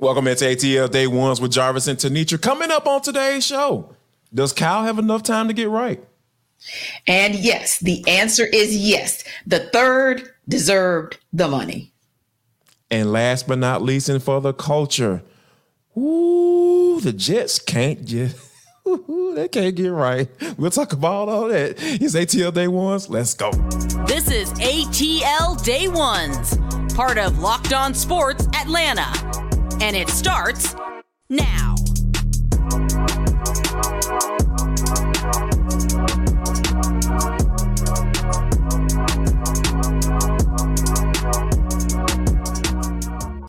Welcome into ATL Day Ones with Jarvis and Tenitra. Coming up on today's show, does Kyle have enough time to get right? And yes, the answer is yes. The third deserved the money. And last but not least, and for the culture, ooh, the Jets can't just. they can't get right. We'll talk about all that. It's ATL Day Ones. Let's go. This is ATL Day Ones, part of Locked On Sports Atlanta. And it starts now.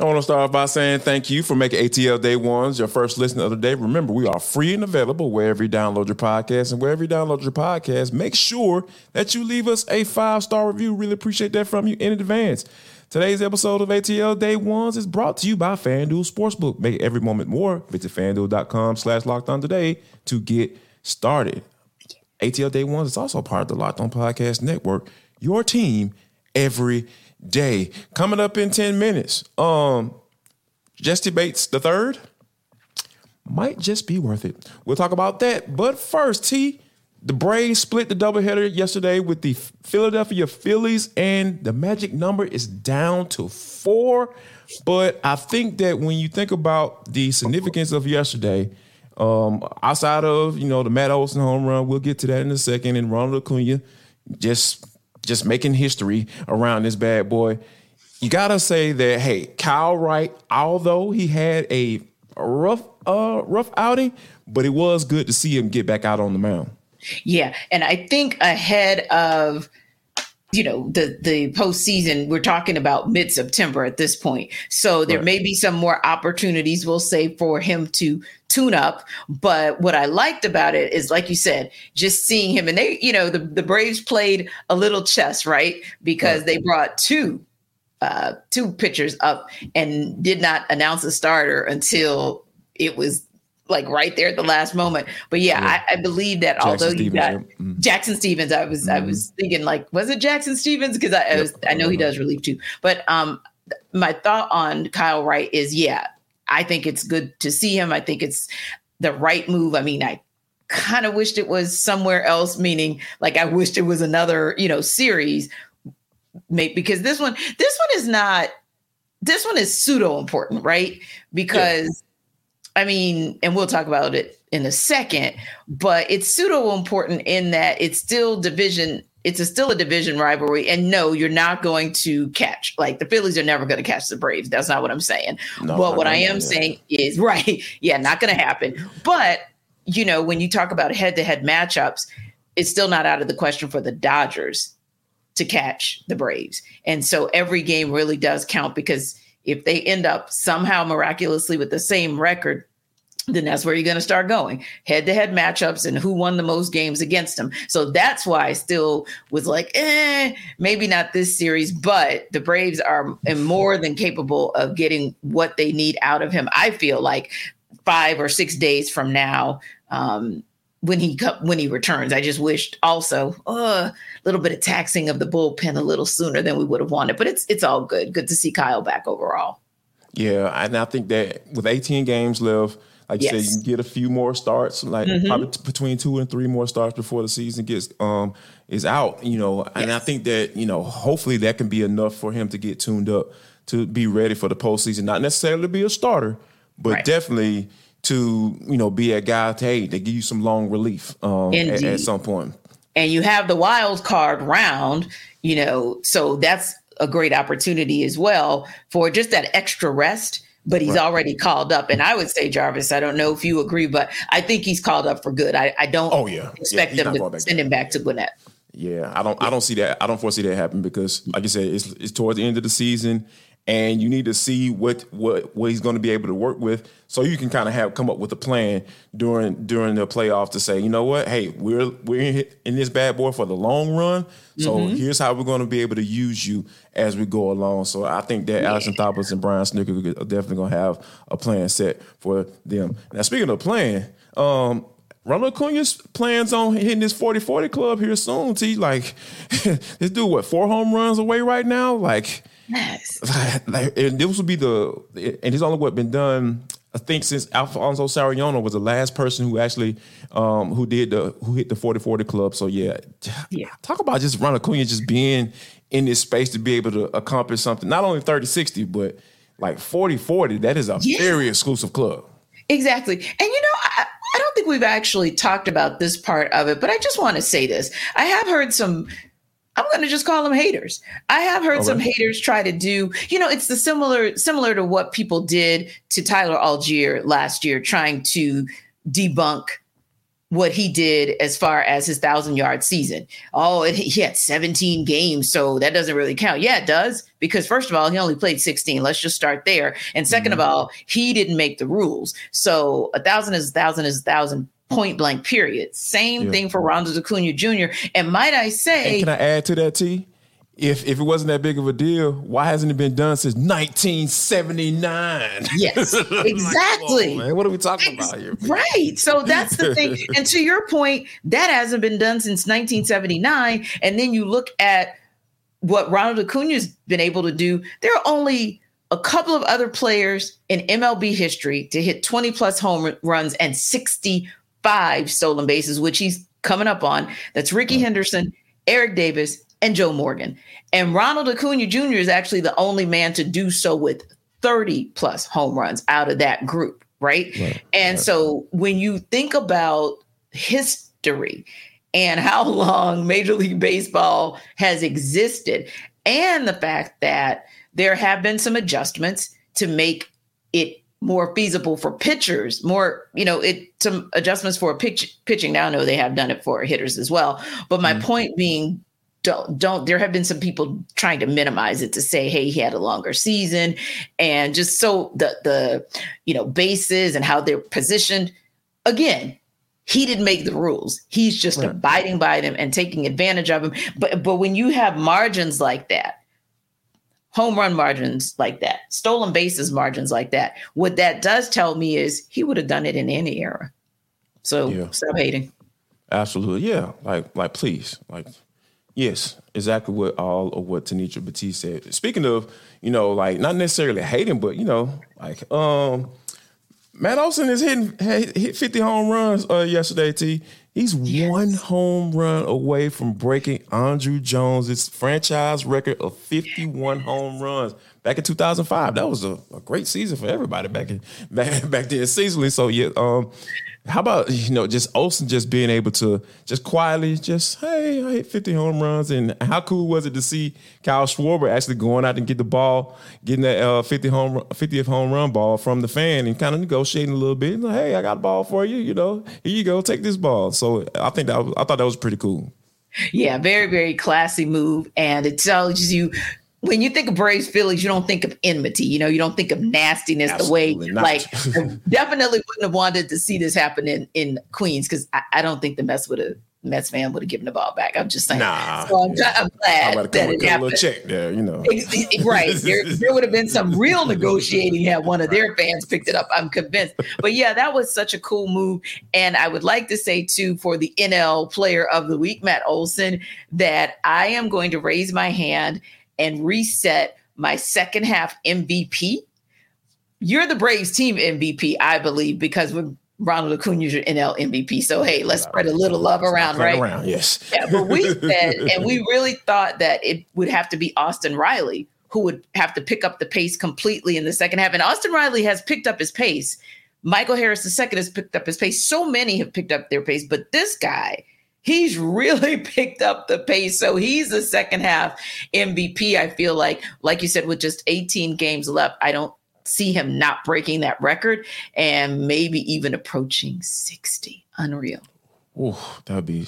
I want to start by saying thank you for making ATL Day Ones your first listen of the day. Remember, we are free and available wherever you download your podcast. And wherever you download your podcast, make sure that you leave us a five star review. Really appreciate that from you in advance. Today's episode of ATL Day Ones is brought to you by FanDuel Sportsbook. Make every moment more. Visit fanduel.com slash locked on today to get started. ATL Day Ones is also part of the Locked On Podcast Network, your team every day. Coming up in 10 minutes, um, Jessie Bates the third might just be worth it. We'll talk about that. But first, T, the Braves split the doubleheader yesterday with the Philadelphia Phillies, and the magic number is down to four. But I think that when you think about the significance of yesterday, um, outside of you know the Matt Olson home run, we'll get to that in a second, and Ronald Acuna just just making history around this bad boy. You gotta say that hey, Kyle Wright, although he had a rough uh rough outing, but it was good to see him get back out on the mound. Yeah, and I think ahead of you know the the postseason, we're talking about mid September at this point. So there right. may be some more opportunities, we'll say, for him to tune up. But what I liked about it is, like you said, just seeing him and they, you know, the the Braves played a little chess, right? Because right. they brought two uh, two pitchers up and did not announce a starter until it was like right there at the last moment. But yeah, yeah. I, I, believe that Jackson although you Stephens, got mm-hmm. Jackson Stephens, I was mm-hmm. I was thinking like, was it Jackson Stephens? Because I, I, was, I know he does relief too. But um, my thought on Kyle Wright is yeah, I think it's good to see him. I think it's the right move. I mean, I kind of wished it was somewhere else, meaning like I wished it was another, you know, series. Maybe because this one, this one is not this one is pseudo important, right? Because yeah I mean, and we'll talk about it in a second, but it's pseudo important in that it's still division. It's a, still a division rivalry. And no, you're not going to catch, like the Phillies are never going to catch the Braves. That's not what I'm saying. No, but what I am saying is, right. Yeah, not going to happen. But, you know, when you talk about head to head matchups, it's still not out of the question for the Dodgers to catch the Braves. And so every game really does count because if they end up somehow miraculously with the same record, then that's where you're going to start going head to head matchups and who won the most games against them. So that's why I still was like, eh, maybe not this series, but the Braves are more than capable of getting what they need out of him. I feel like five or six days from now, um, when he when he returns. I just wished also uh, a little bit of taxing of the bullpen a little sooner than we would have wanted. But it's it's all good. Good to see Kyle back overall. Yeah, and I think that with 18 games left, like yes. you said, you can get a few more starts, like mm-hmm. probably t- between two and three more starts before the season gets um is out. You know, yes. and I think that you know hopefully that can be enough for him to get tuned up to be ready for the postseason. Not necessarily to be a starter, but right. definitely to you know be a guy to hey they give you some long relief um, at, at some point. And you have the wild card round, you know, so that's a great opportunity as well for just that extra rest. But he's right. already called up, and I would say Jarvis. I don't know if you agree, but I think he's called up for good. I, I don't. Oh yeah, expect yeah, them to send him back to Gwinnett. Yeah, I don't. I don't see that. I don't foresee that happen because, like you said, it's, it's towards the end of the season and you need to see what what what he's going to be able to work with so you can kind of have come up with a plan during during the playoff to say you know what hey we're we're in this bad boy for the long run so mm-hmm. here's how we're going to be able to use you as we go along so i think that yeah. Alex Anthopoulos and brian snitker are definitely going to have a plan set for them now speaking of plan um Ronald Acuna's plans on hitting this 40-40 club here soon. T like this dude, what four home runs away right now? Like, yes. like, and this will be the and he's only what been done. I think since Alfonso Soriano was the last person who actually um, who did the who hit the 40-40 club. So yeah, yeah. Talk about just Ronald Acuna just being in this space to be able to accomplish something. Not only 30-60, but like 40-40. That is a yeah. very exclusive club. Exactly. And you know, I, I don't think we've actually talked about this part of it, but I just want to say this. I have heard some I'm going to just call them haters. I have heard okay. some haters try to do, you know, it's the similar similar to what people did to Tyler Allgeier last year trying to debunk what he did as far as his thousand yard season. Oh, it, he had 17 games, so that doesn't really count. Yeah, it does because first of all, he only played 16. Let's just start there. And 2nd mm-hmm. of all, he didn't make the rules. So a thousand is a thousand is a thousand. Point blank, period. Same yeah. thing for Ronald Acuna Jr. And might I say, and can I add to that, T? If if it wasn't that big of a deal, why hasn't it been done since 1979? Yes, exactly. like, what are we talking about here? Right. So that's the thing. and to your point, that hasn't been done since 1979. And then you look at what Ronald Acuna's been able to do. There are only a couple of other players in MLB history to hit 20 plus home runs and 65 stolen bases, which he's coming up on. That's Rickey Henderson, Eric Davis, and Joe Morgan. And Ronald Acuna Jr. is actually the only man to do so with 30 plus home runs out of that group, right? right and right. so when you think about history and how long Major League Baseball has existed, and the fact that there have been some adjustments to make it more feasible for pitchers, more, you know, it some adjustments for pitch, pitching. Now I know they have done it for hitters as well. But my mm point being don't don't there have been some people trying to minimize it to say hey he had a longer season. And just so the the you know bases and how they're positioned again he didn't make the rules. He's just right. abiding by them and taking advantage of them. But but when you have margins like that home run margins like that stolen bases margins like that what that does tell me is he would have done it in any era. So yeah. stop hating. Absolutely. Yeah. Like like please. Like Yes, exactly what all of what Tenitra Batiste said. Speaking of, you know, like not necessarily hating, but you know, like um Matt Olson is hitting hit 50 home runs uh, yesterday, T. He's yes. one home run away from breaking Andruw Jones's franchise record of 51 home runs back in 2005. That was a, a great season for everybody back in back, back then seasonally. So yeah, um, how about you know just Olson just being able to just quietly just hey I hit 50 home runs and how cool was it to see Kyle Schwarber actually going out and get the ball getting that uh, 50 home 50th home run ball from the fan and kind of negotiating a little bit like, hey I got a ball for you you know here you go take this ball so I think that was, I thought that was pretty cool. Yeah, very, very classy move. And it tells you when you think of Braves Phillies, you don't think of enmity. You know, you don't think of nastiness Absolutely the way not. like definitely wouldn't have wanted to see this happen in in Queens because I, I, don't think the Mets would have Mets fan would have given the ball back. I'm just saying. Nah, so I'm, I'm glad that it happened. A little check there, you know. right. There, there would have been some real negotiating had one of their fans picked it up. I'm convinced. But yeah, that was such a cool move. And I would like to say too for the NL Player of the Week, Matt Olson, that I am going to raise my hand and reset my second half MVP. You're the Braves team MVP, I believe, because we're Ronald Acuna's your NL MVP. So hey, let's spread a little love around, right? Around, yes. Yeah, but we said, and we really thought that it would have to be Austin Riley who would have to pick up the pace completely in the second half. And Austin Riley has picked up his pace. Michael Harris II has picked up his pace. So many have picked up their pace, but this guy he's really picked up the pace. So he's the second half MVP. I feel like, like you said, with just 18 games left, I don't see him not breaking that record and maybe even approaching 60. Unreal. Oh, that would be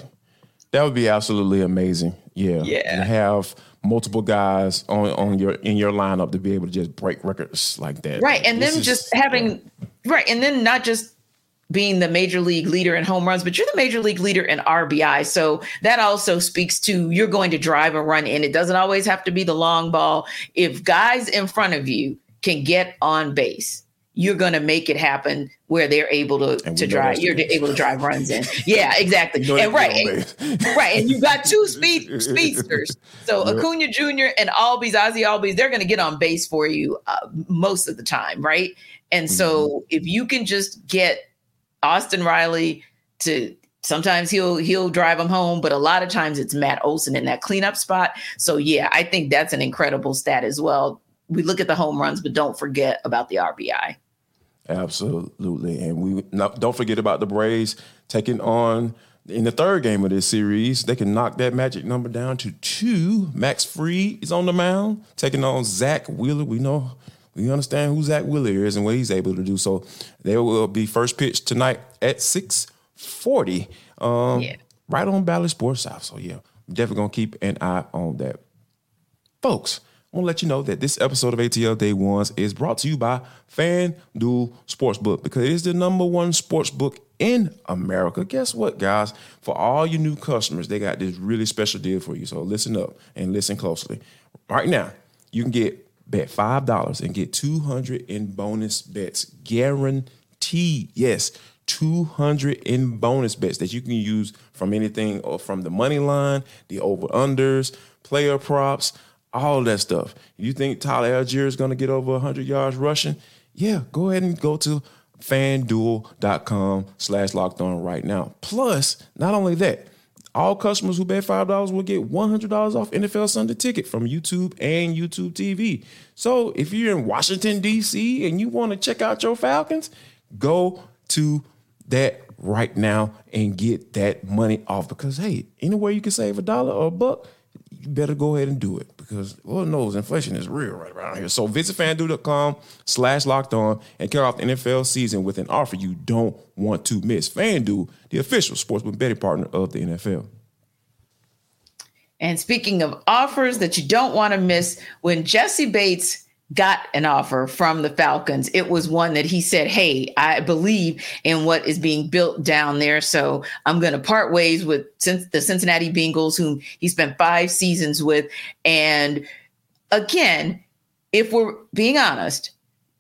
that would be absolutely amazing. Yeah. Yeah. And have multiple guys on, on your in your lineup to be able to just break records like that. Right. And then just having yeah. right. And then not just being the major league leader in home runs, but you're the major league leader in RBI. So that also speaks to you're going to drive a run in. It doesn't always have to be the long ball. If guys in front of you can get on base you're going to make it happen where they're able to, to drive. You're able to drive runs in. Yeah, exactly. and right, and, right. And you got two speed speedsters. So yep. Acuna Jr. and Albies, Ozzie Albies, they're going to get on base for you uh, most of the time, right? And mm-hmm. so if you can just get Austin Riley to sometimes he'll he'll drive them home, but a lot of times it's Matt Olson in that cleanup spot. So yeah, I think that's an incredible stat as well. We look at the home runs, but don't forget about the RBI. Absolutely, and we don't forget about the Braves taking on in the third game of this series. They can knock that magic number down to two. Max Fried is on the mound taking on Zack Wheeler. We know we understand who Zack Wheeler is and what he's able to do. So they will be first pitch tonight at six forty. Um, yeah. right on Bally Sports South. So yeah, definitely gonna keep an eye on that, folks. I want to let you know that this episode of ATL Day Ones is brought to you by FanDuel Sportsbook because it is the number one sports book in America. Guess what, guys? For all your new customers, they got this really special deal for you. So listen up and listen closely. Right now, you can get bet $5 and get 200 in bonus bets guaranteed. Yes, 200 in bonus bets that you can use from anything or from the money line, the over unders, player props all that stuff. You think Tyler Allgeier is going to get over 100 yards rushing? Yeah, go ahead and go to fanduel.com slash locked on right now. Plus, not only that, all customers who bet $5 will get $100 off NFL Sunday ticket from YouTube and YouTube TV. So if you're in Washington, D.C. and you want to check out your Falcons, go to that right now and get that money off because, hey, anywhere you can save a dollar or a buck – better go ahead and do it because Lord knows inflation is real right around here. So visit fanduel.com slash locked on and kick off the NFL season with an offer you don't want to miss. FanDuel, the official sportsbook betting partner of the NFL. And speaking of offers that you don't want to miss, when Jessie Bates got an offer from the Falcons, it was one that he said, Hey, I believe in what is being built down there. So I'm going to part ways with the Cincinnati Bengals, whom he spent five seasons with. And again, if we're being honest,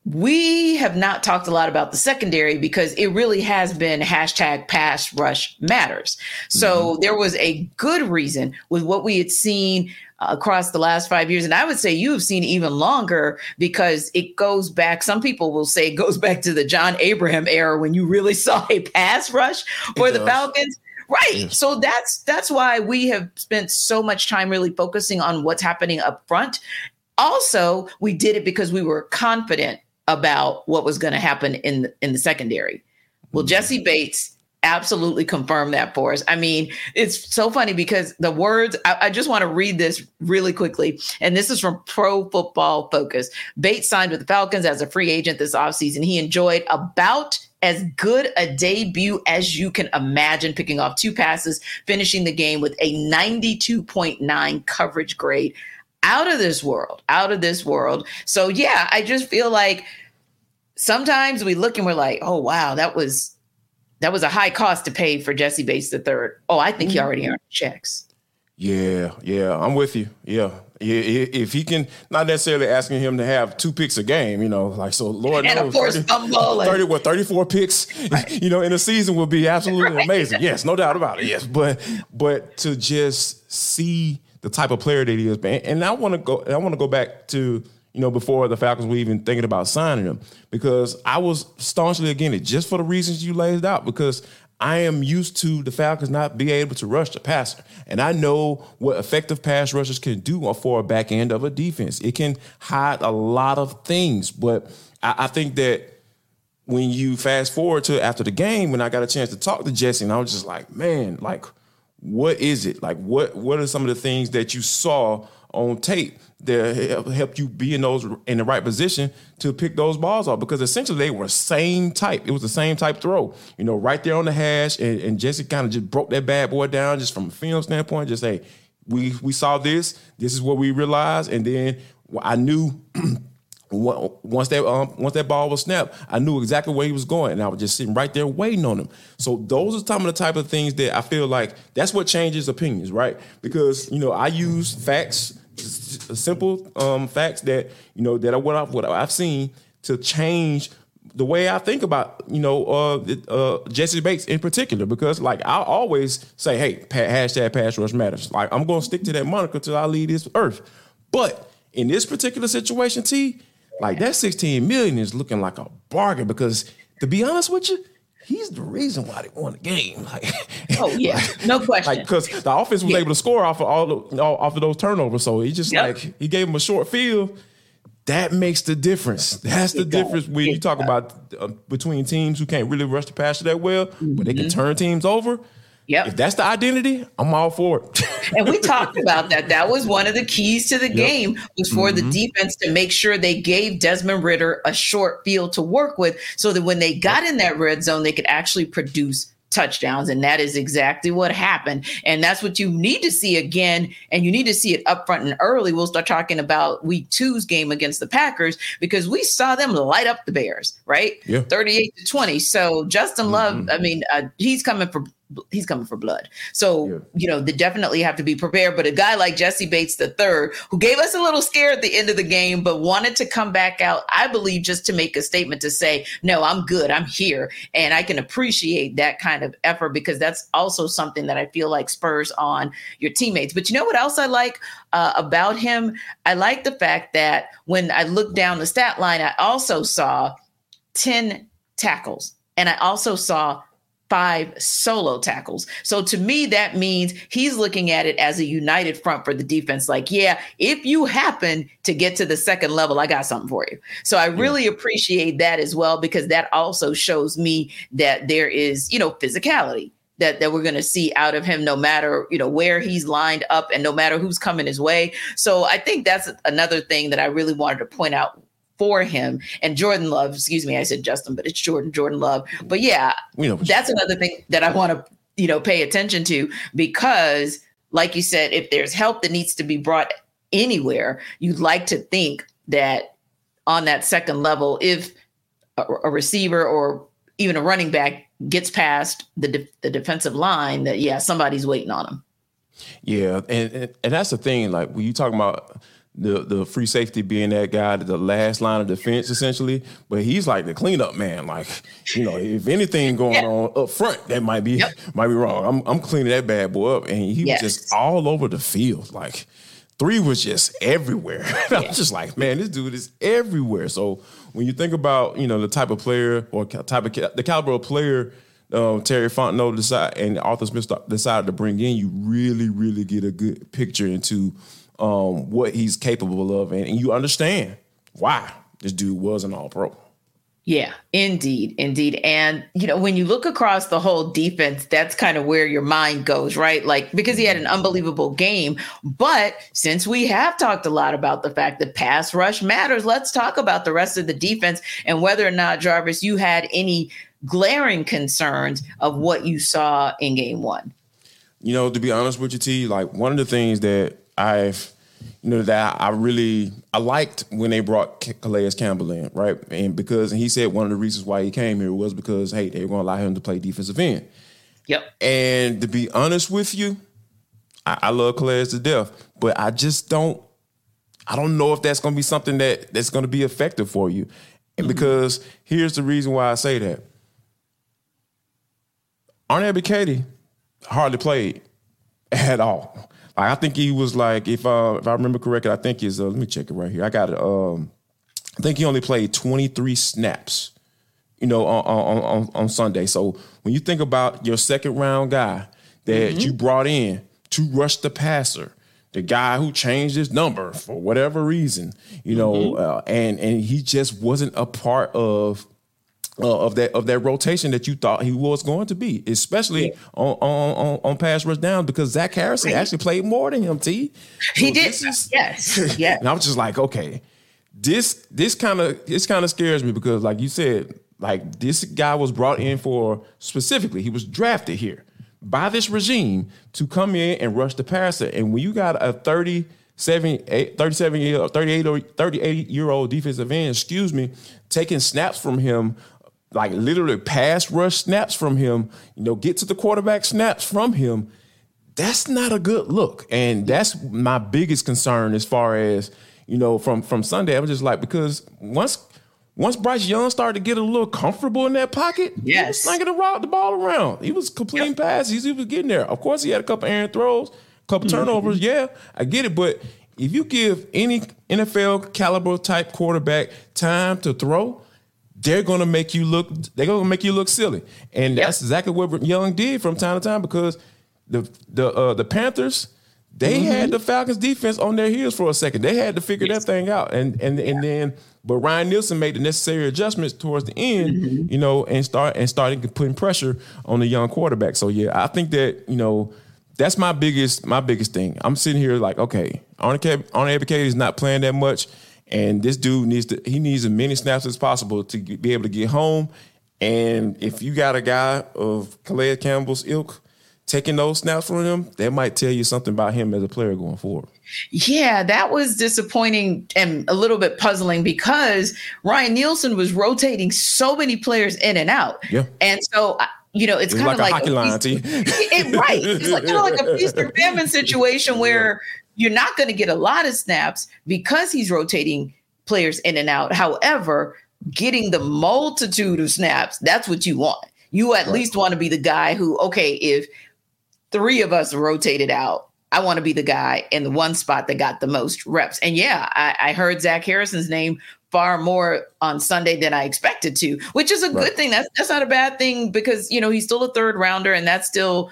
we have not talked a lot about the secondary because it really has been hashtag pass rush matters. So mm-hmm. there was a good reason with what we had seen across the last five years. And I would say you've seen even longer because it goes back. Some people will say it goes back to the John Abraham era when you really saw a pass rush for the Falcons. Right. So that's that's why we have spent so much time really focusing on what's happening up front. Also, we did it because we were confident about what was going to happen in the, in the secondary. Well, mm-hmm. Bates absolutely confirm that for us. I mean, it's so funny because the words, I, I, just want to read this really quickly. And this is from Pro Football Focus. Bates signed with the Falcons as a free agent this offseason. He enjoyed about as good a debut as you can imagine, picking off two passes, finishing the game with a 92.9 coverage grade. Out of this world, out of this world. So, yeah, I just feel like sometimes we look and we're like, oh, wow, that was that was a high cost to pay for Jessie Bates the third. Oh, I think he already mm-hmm. earned checks. Yeah, yeah, I'm with you. Yeah, if he can, not necessarily asking him to have two picks a game, you know, like so. Lord and knows, 30, 30, what, 34 picks, right. you know, in a season would be absolutely right. amazing. Yes, no doubt about it. Yes, but but to just see the type of player that he is, and I want to go, I want to go back to you know, before the Falcons were even thinking about signing him because I was staunchly against it just for the reasons you laid out because I am used to the Falcons not being able to rush the passer. And I know what effective pass rushers can do for a back end of a defense. It can hide a lot of things, but I, I think that when you fast forward to after the game, when I got a chance to talk to Jessie, and I was just like, man, like, what is it? Like, what what are some of the things that you saw on tape that help you be in those in the right position to pick those balls off because essentially they were same type. It was the same type throw, you know, right there on the hash. And, and Jessie kind of just broke that bad boy down just from a film standpoint. Just say, we we saw this. This is what we realized, and then I knew. once that um, once that ball was snapped, I knew exactly where he was going, and I was just sitting right there waiting on him. So those are some of the type of things that I feel like that's what changes opinions, right? Because you know I use facts simple um, facts that you know that are what I've, what I've seen to change the way I think about, you know, uh, uh, Jessie Bates in particular, because like I always say, hey, hashtag pass rush matters. Like I'm to stick to that moniker till I leave this earth. But in this particular situation, T, like that 16 million is looking like a bargain because to be honest with you, he's the reason why they won the game. Like, oh yeah, no question. Because like, the offense was yeah. able to score off of all, the, all off of those turnovers, so he just yep. like he gave him a short field. That makes the difference. That's the it difference does. when it you talk does. about uh, between teams who can't really rush the passer that well, mm-hmm. but they can mm-hmm. turn teams over. Yep. If that's the identity, I'm all for it. and we talked about that. That was one of the keys to the yep. game was for mm-hmm. the defense to make sure they gave Desmond Ridder a short field to work with so that when they got in that red zone, they could actually produce touchdowns. And that is exactly what happened. And that's what you need to see again. And you need to see it up front and early. We'll start talking about week two's game against the Packers because we saw them light up the Bears, right? Yeah. 38 to 20. So Justin Love, mm-hmm. I mean, uh, he's coming for he's coming for blood. So, yeah. you know, they definitely have to be prepared. But a guy like Jessie Bates the third, who gave us a little scare at the end of the game, but wanted to come back out, I believe, just to make a statement to say, no, I'm good. I'm here. And I can appreciate that kind of effort because that's also something that I feel like spurs on your teammates. But you know what else I like uh, about him? I like the fact that when I looked down the stat line, I also saw 10 tackles. And I also saw five solo tackles. So to me, that means he's looking at it as a united front for the defense. Like, yeah, if you happen to get to the second level, I got something for you. So I really appreciate that as well, because that also shows me that there is, you know, physicality that, that we're going to see out of him no matter you know where he's lined up and no matter who's coming his way so i think that's another thing that i really wanted to point out for him. And Jordan Love, excuse me, I said Justin, but it's Jordan, Jordan Love. But yeah, you know, that's another thing that I want to, you know, pay attention to because, like you said, if there's help that needs to be brought anywhere, you'd like to think that on that second level, if a, a receiver or even a running back gets past the de- the defensive line, that yeah, somebody's waiting on him. Yeah, and, and and that's the thing. Like when you talk about the the free safety being that guy, the last line of defense essentially. But he's like the cleanup man. Like you know, if anything going yeah. on up front, that might be yep. might be wrong. I'm I'm cleaning that bad boy up, and he yes. was just all over the field. Like three was just everywhere. Yeah. I'm just like, man, this dude is everywhere. So when you think about you know the type of player or type of the caliber of player. Um, Terry Fontenot decided and Arthur Smith decided to bring in, you really, really get a good picture into um, what he's capable of, and, and you understand why this dude was an All Pro. Yeah, indeed, indeed. And, you know, when you look across the whole defense, that's kind of where your mind goes, right? Like, because he had an unbelievable game. But since we have talked a lot about the fact that pass rush matters, let's talk about the rest of the defense and whether or not, Jarvis, you had any glaring concerns of what you saw in game one. You know, to be honest with you, T, like one of the things that I've you know that I really I liked when they brought Calais Campbell in, right? And because and he said one of the reasons why he came here was because hey, they were going to allow him to play defensive end. Yep. And to be honest with you, I, I love Calais to death, but I just don't I don't know if that's going to be something that that's going to be effective for you. And mm-hmm. because here's the reason why I say that. Arnold Ebiketie hardly played at all. I think he was like, if uh, if I remember correctly, I think he's. Uh, let me check it right here. I got it. Um, I think he only played 23 snaps. You know, on on on, on Sunday. So when you think about your second round guy that mm-hmm. you brought in to rush the passer, the guy who changed his number for whatever reason, you know, mm-hmm. uh, and and he just wasn't a part of uh, of that of that rotation that you thought he was going to be, especially yeah. on, on, on pass rush down because Zach Harrison right. actually played more than him. T. So he did. Is, yes. Yeah. and I was just like, okay, this this kind of this kind of scares me because, like you said, like this guy was brought in for specifically, he was drafted here by this regime to come in and rush the passer, and when you got a thirty. 37 year 38 or 38 year old defensive end, excuse me, taking snaps from him like literally pass rush snaps from him, you know, get to the quarterback snaps from him, that's not a good look. And that's my biggest concern as far as, you know, from from Sunday. I was just like, because once once Bryce Young started to get a little comfortable in that pocket, yes. he was slinging the, the ball around. He was completing yep. passes. He was getting there. Of course, he had a couple errant throws, a couple mm-hmm. turnovers. Yeah, I get it. But if you give any NFL caliber type quarterback time to throw, they're gonna make you look. They're gonna make you look silly, and yep. that's exactly what Young did from time to time because the the uh, the Panthers they mm-hmm. had the Falcons defense on their heels for a second. They had to figure yes. that thing out, and and yeah. and then but Ryan Nielsen made the necessary adjustments towards the end, mm-hmm. you know, and start and starting putting pressure on the young quarterback. So yeah, I think that you know that's my biggest my biggest thing. I'm sitting here like, okay, Arnold Ebiketie is not playing that much, and this dude needs to he needs as many snaps as possible to get, be able to get home. And if you got a guy of Calais Campbell's ilk taking those snaps from him, that might tell you something about him as a player going forward. Yeah, that was disappointing and a little bit puzzling because Ryan Nielsen was rotating so many players in and out. Yeah. And so you know, it's, it's kind of like, like a hockey line, it, right. It's like kind of like a feast or famine situation where you're not going to get a lot of snaps because he's rotating players in and out. However, getting the multitude of snaps, that's what you want. You at right. least want to be the guy who, okay, if three of us rotated out. I want to be the guy in the one spot that got the most reps. And yeah, I, I heard Zach Harrison's name far more on Sunday than I expected to, which is a right. good thing. That's that's not a bad thing because you know he's still a third rounder, and that's still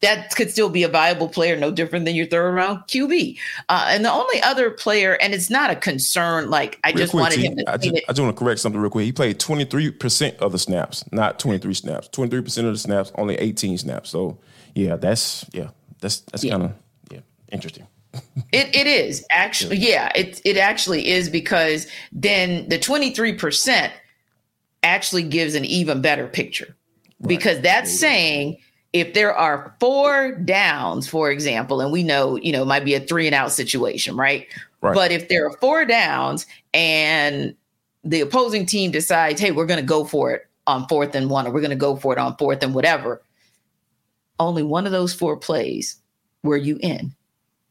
that could still be a viable player, no different than your third round QB. Uh, and the only other player, and it's not a concern. Like I real just quick, wanted him to. I just, I just want to correct something real quick. He played twenty three percent of the snaps, not twenty three snaps. Twenty three percent of the snaps, only eighteen snaps. So yeah, that's yeah, that's that's yeah. kind of yeah, interesting. it it is actually yeah, it it actually is because then the 23% actually gives an even better picture. Right. Because that's saying if there are four downs, for example, and we know, you know, it might be a three and out situation, right? right. But if there are four downs and the opposing team decides, hey, we're going to go for it on fourth and one, or we're going to go for it on fourth and whatever, only one of those four plays were you in.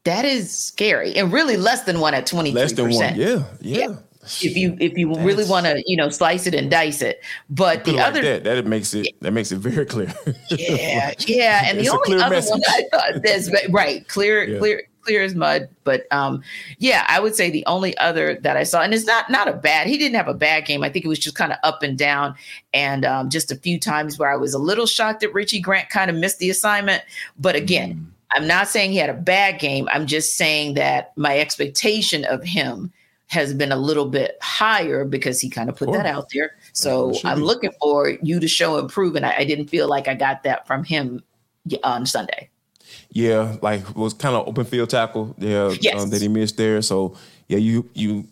That is scary, and really less than one at twenty. Less than one, yeah, yeah. yeah. If you if you That's, really want to, you know, slice it and dice it, but the like other that, that makes it that makes it very clear. yeah, yeah, and the only other message. one I thought that's right, clear, yeah. clear, clear as mud. But um, yeah, I would say the only other that I saw, and it's not not a bad. He didn't have a bad game. I think it was just kind of up and down, and um, just a few times where I was a little shocked that Richie Grant kind of missed the assignment. But again. Mm. I'm not saying he had a bad game. I'm just saying that my expectation of him has been a little bit higher because he kind of put that out there. So I'm be. looking for you to show improvement. I, I, didn't feel like I got that from him on Sunday. Yeah, like was kind of open field tackle there um, yes. um, that he missed there. So yeah, you you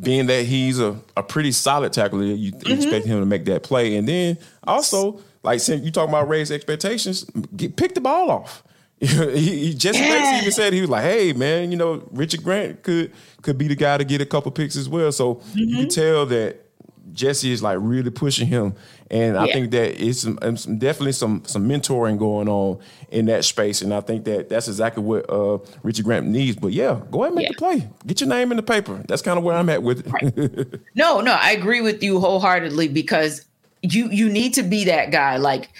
being that he's a, a pretty solid tackler, you, mm-hmm. expect him to make that play. And then also, like since you talking about raised expectations, get, pick the ball off. he, he Jessie yeah. even said he was like, "Hey man, you know Richard Grant could could be the guy to get a couple picks as well." So mm-hmm. you can tell that Jessie is like really pushing him, and I think that it's some, some, definitely some some mentoring going on in that space, and I think that that's exactly what uh, Richard Grant needs. But yeah, go ahead and make yeah. the play, get your name in the paper. That's kind of where I'm at with it. Right. no, no, I agree with you wholeheartedly because you you need to be that guy. Like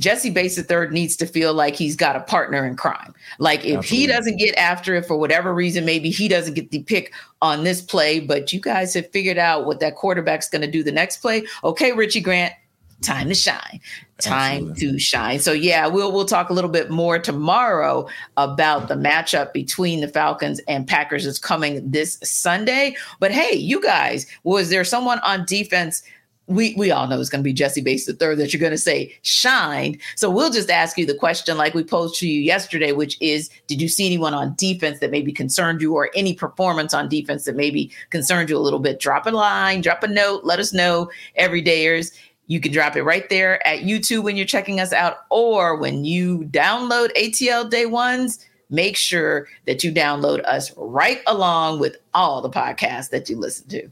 Jessie Bates III needs to feel like he's got a partner in crime. Like if Absolutely. he doesn't get after it for whatever reason, maybe he doesn't get the pick on this play, but you guys have figured out what that quarterback's going to do the next play. Okay, Richie Grant, time to shine. Time Absolutely. to shine. So yeah, we'll we'll talk a little bit more tomorrow about the matchup between the Falcons and Packers is coming this Sunday. But hey, you guys, was there someone on defense we we all know it's going to be Jessie Bates the third that you're going to say shined. So we'll just ask you the question like we posed to you yesterday, which is, did you see anyone on defense that maybe concerned you, or any performance on defense that maybe concerned you a little bit? Drop a line, drop a note, let us know. Everydayers, you can drop it right there at YouTube when you're checking us out, or when you download ATL Day Ones. Make sure that you download us right along with all the podcasts that you listen to.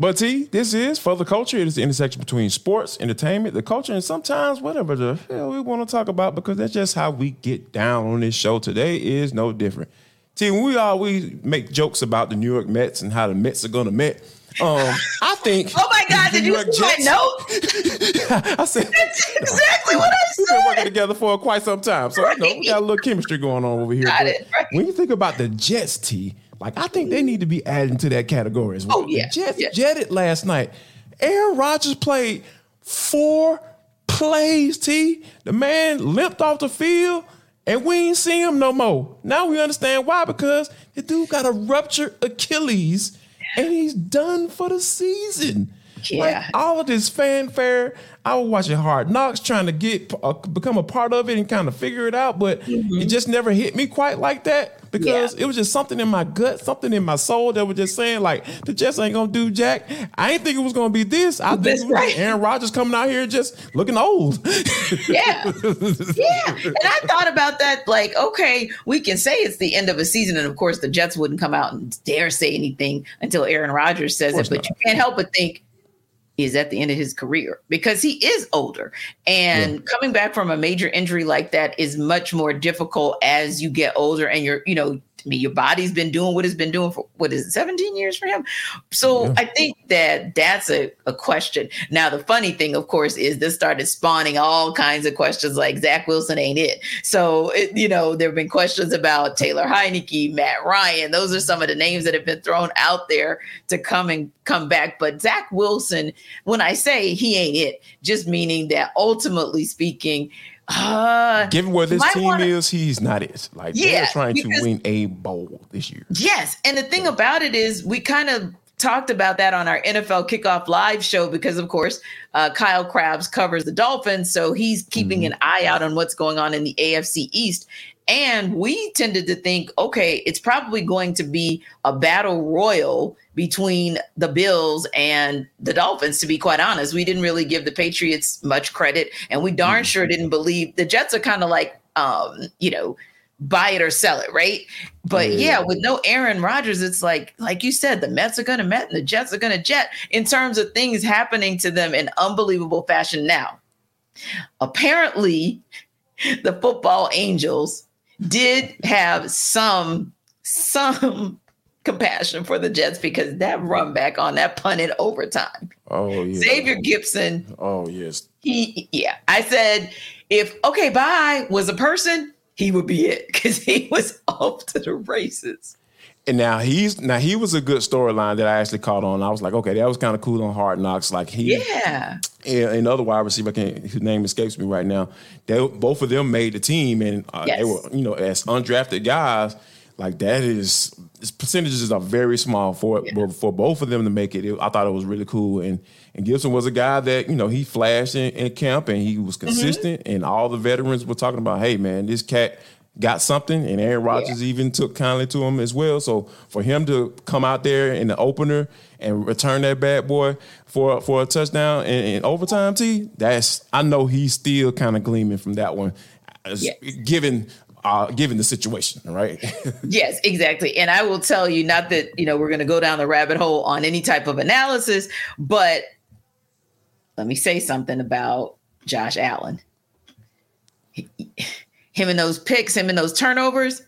But T, this is for the culture. It is the intersection between sports, entertainment, the culture, and sometimes whatever the hell we want to talk about because that's just how we get down on this show. Today is no different. T, we always make jokes about the New York Mets and how the Mets are going to Met. Um, I think. oh my God! Did you see my note? I said That's exactly what I said. we've been working together for quite some time, so I know we got a little chemistry going on over here. Got it, right. When you think about the Jets, T, like I think they need to be added to that category as well. Oh, yeah, the Jets yeah. jetted last night. Aaron Rodgers played four plays. T, the man limped off the field. And we ain't see him no more. Now we understand why, because the dude got a ruptured Achilles and he's done for the season. Like, Yeah. all of this fanfare. I was watching Hard Knocks, trying to get uh, become a part of it and kind of figure it out, but it just never hit me quite like that because Mm-hmm. Yeah. it was just something in my gut, something in my soul that was just saying like the Jets ain't gonna do jack. I ain't think it was gonna be this. I think That's it was right. Aaron Rodgers coming out here just looking old. Yeah. Yeah. And I thought about that like, okay, we can say it's the end of a season. And of course, the Jets wouldn't come out and dare say anything until Aaron Rodgers says it. But not. you can't help but think, is at the end of his career because he is older. And coming back from a major injury like that is much more difficult as you get older and you're, you know, I mean, your body's been doing what it's been doing for what is it, 17 years for him. So Yeah. I think that that's a, a question. Now, the funny thing, of course, is this started spawning all kinds of questions like Zach Wilson ain't it. So, it, you know, there have been questions about Taylor Heinicke, Matt Ryan. Those are some of the names that have been thrown out there to come and come back. But Zach Wilson, when I say he ain't it, just meaning that ultimately speaking, uh, Given where this team wanna- is, he's not it. Like Yeah, they're trying to win a bowl this year. Yes. And the thing about it is, we kind of talked about that on our NFL kickoff live show because, of course, uh, Kyle Crabbs covers the Dolphins. So he's keeping an eye out on what's going on in the AFC East. And we tended to think, okay, it's probably going to be a battle royal between the Bills and the Dolphins, to be quite honest. We didn't really give the Patriots much credit, and we darn sure didn't believe the Jets are kind of like, um, you know, buy it or sell it, right? But Yeah. yeah, with no Aaron Rodgers, it's like, like you said, the Mets are going to Met and the Jets are going to Jet in terms of things happening to them in unbelievable fashion. Now, apparently, the football angels did have some some compassion for the Jets because that run back on that punt in overtime. Oh yeah. Xavier Gipson Oh yes. he yeah i said if okay bye was a person he would be it because he was off to the races And now he's now he was a good storyline that I actually caught on. I was like, okay, that was kind of cool on Hard Knocks. Like he yeah and another wide receiver, I can't, whose name escapes me right now. They both of them made the team, and uh, they were you know as undrafted guys. Like that is percentages are very small for Yeah. for both of them to make it. It- I thought it was really cool, and and Gipson was a guy that you know he flashed in, in camp and he was consistent, and all the veterans were talking about, hey man, this cat got something, and Aaron Rodgers even took kindly to him as well. So for him to come out there in the opener and return that bad boy for for a touchdown in, in overtime, T, that's I know he's still kind of gleaming from that one, given uh, given the situation, right? yes exactly and i will tell you not that you know we're going to go down the rabbit hole on any type of analysis but let me say something about josh allen him and those picks him and those turnovers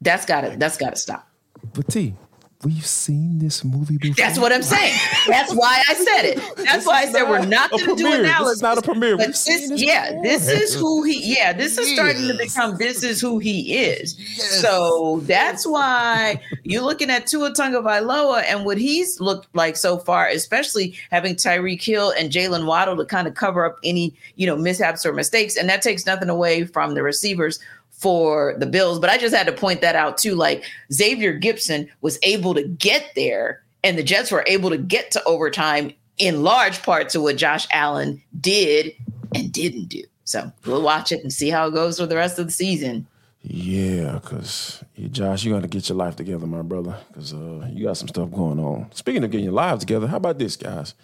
that's gotta that's gotta stop. But T, we've seen this movie before. That's what I'm saying. That's why I said it. That's why I said we're not going to do. This analysis. is not a premiere. But We've seen this, this yeah, before. this is who he. Yeah, this is starting to become. This is who he is. So that's why you're looking at Tua Tagovailoa and what he's looked like so far, especially having Tyreek Hill and Jaylen Waddle to kind of cover up any you know mishaps or mistakes, and that takes nothing away from the receivers for the Bills. But I just had to point that out too. Like Xavier Gipson was able to get there, and the Jets were able to get to overtime in large part to what Josh Allen did and didn't do. So we'll watch it and see how it goes for the rest of the season. Yeah, because Josh, you got to get your life together, my brother, because uh, you got some stuff going on. Speaking of getting your lives together, how about this, guys?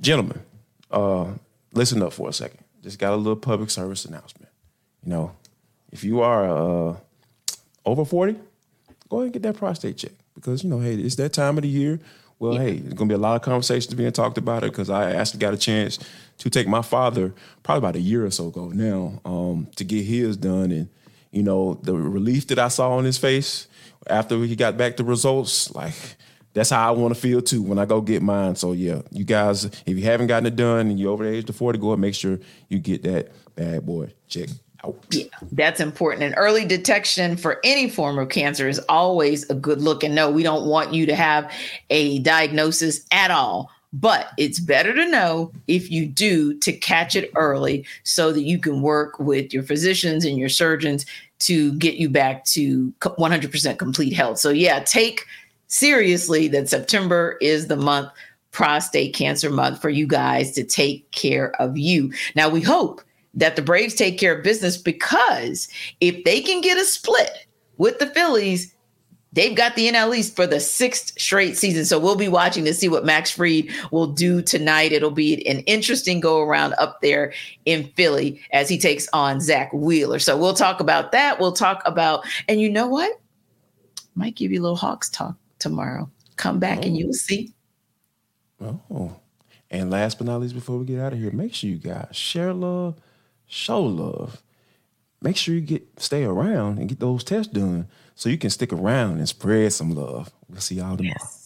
Gentlemen, uh, listen up for a second. Just got a little public service announcement. You know, if you are uh, over 40, go ahead and get that prostate check because, you know, hey, it's that time of the year. Well, hey, there's going to be a lot of conversations being talked about it because I actually got a chance to take my father probably about a year or so ago now um, to get his done. And, you know, the relief that I saw on his face after he got back the results, like, that's how I want to feel too when I go get mine. So yeah, you guys, if you haven't gotten it done and you're over the age of 40, go and make sure you get that bad boy checked out. Yeah, that's important. And early detection for any form of cancer is always a good look. And no, we don't want you to have a diagnosis at all. But it's better to know if you do to catch it early so that you can work with your physicians and your surgeons to get you back to 100% complete health. So, yeah, take seriously that September is the month, prostate cancer month, for you guys to take care of you. Now, we hope that the Braves take care of business because if they can get a split with the Phillies, they've got the NL East for the sixth straight season. So we'll be watching to see what Max Fried will do tonight. It'll be an interesting go around up there in Philly as he takes on Zack Wheeler. So we'll talk about that. We'll talk about, and you know what? Might give you a little Hawks talk tomorrow. Come back oh. and you'll see. Oh. And last but not least, before we get out of here, make sure you guys share love, show love. Make sure you get stay around and get those tests done so you can stick around and spread some love. We'll see y'all tomorrow. Yes.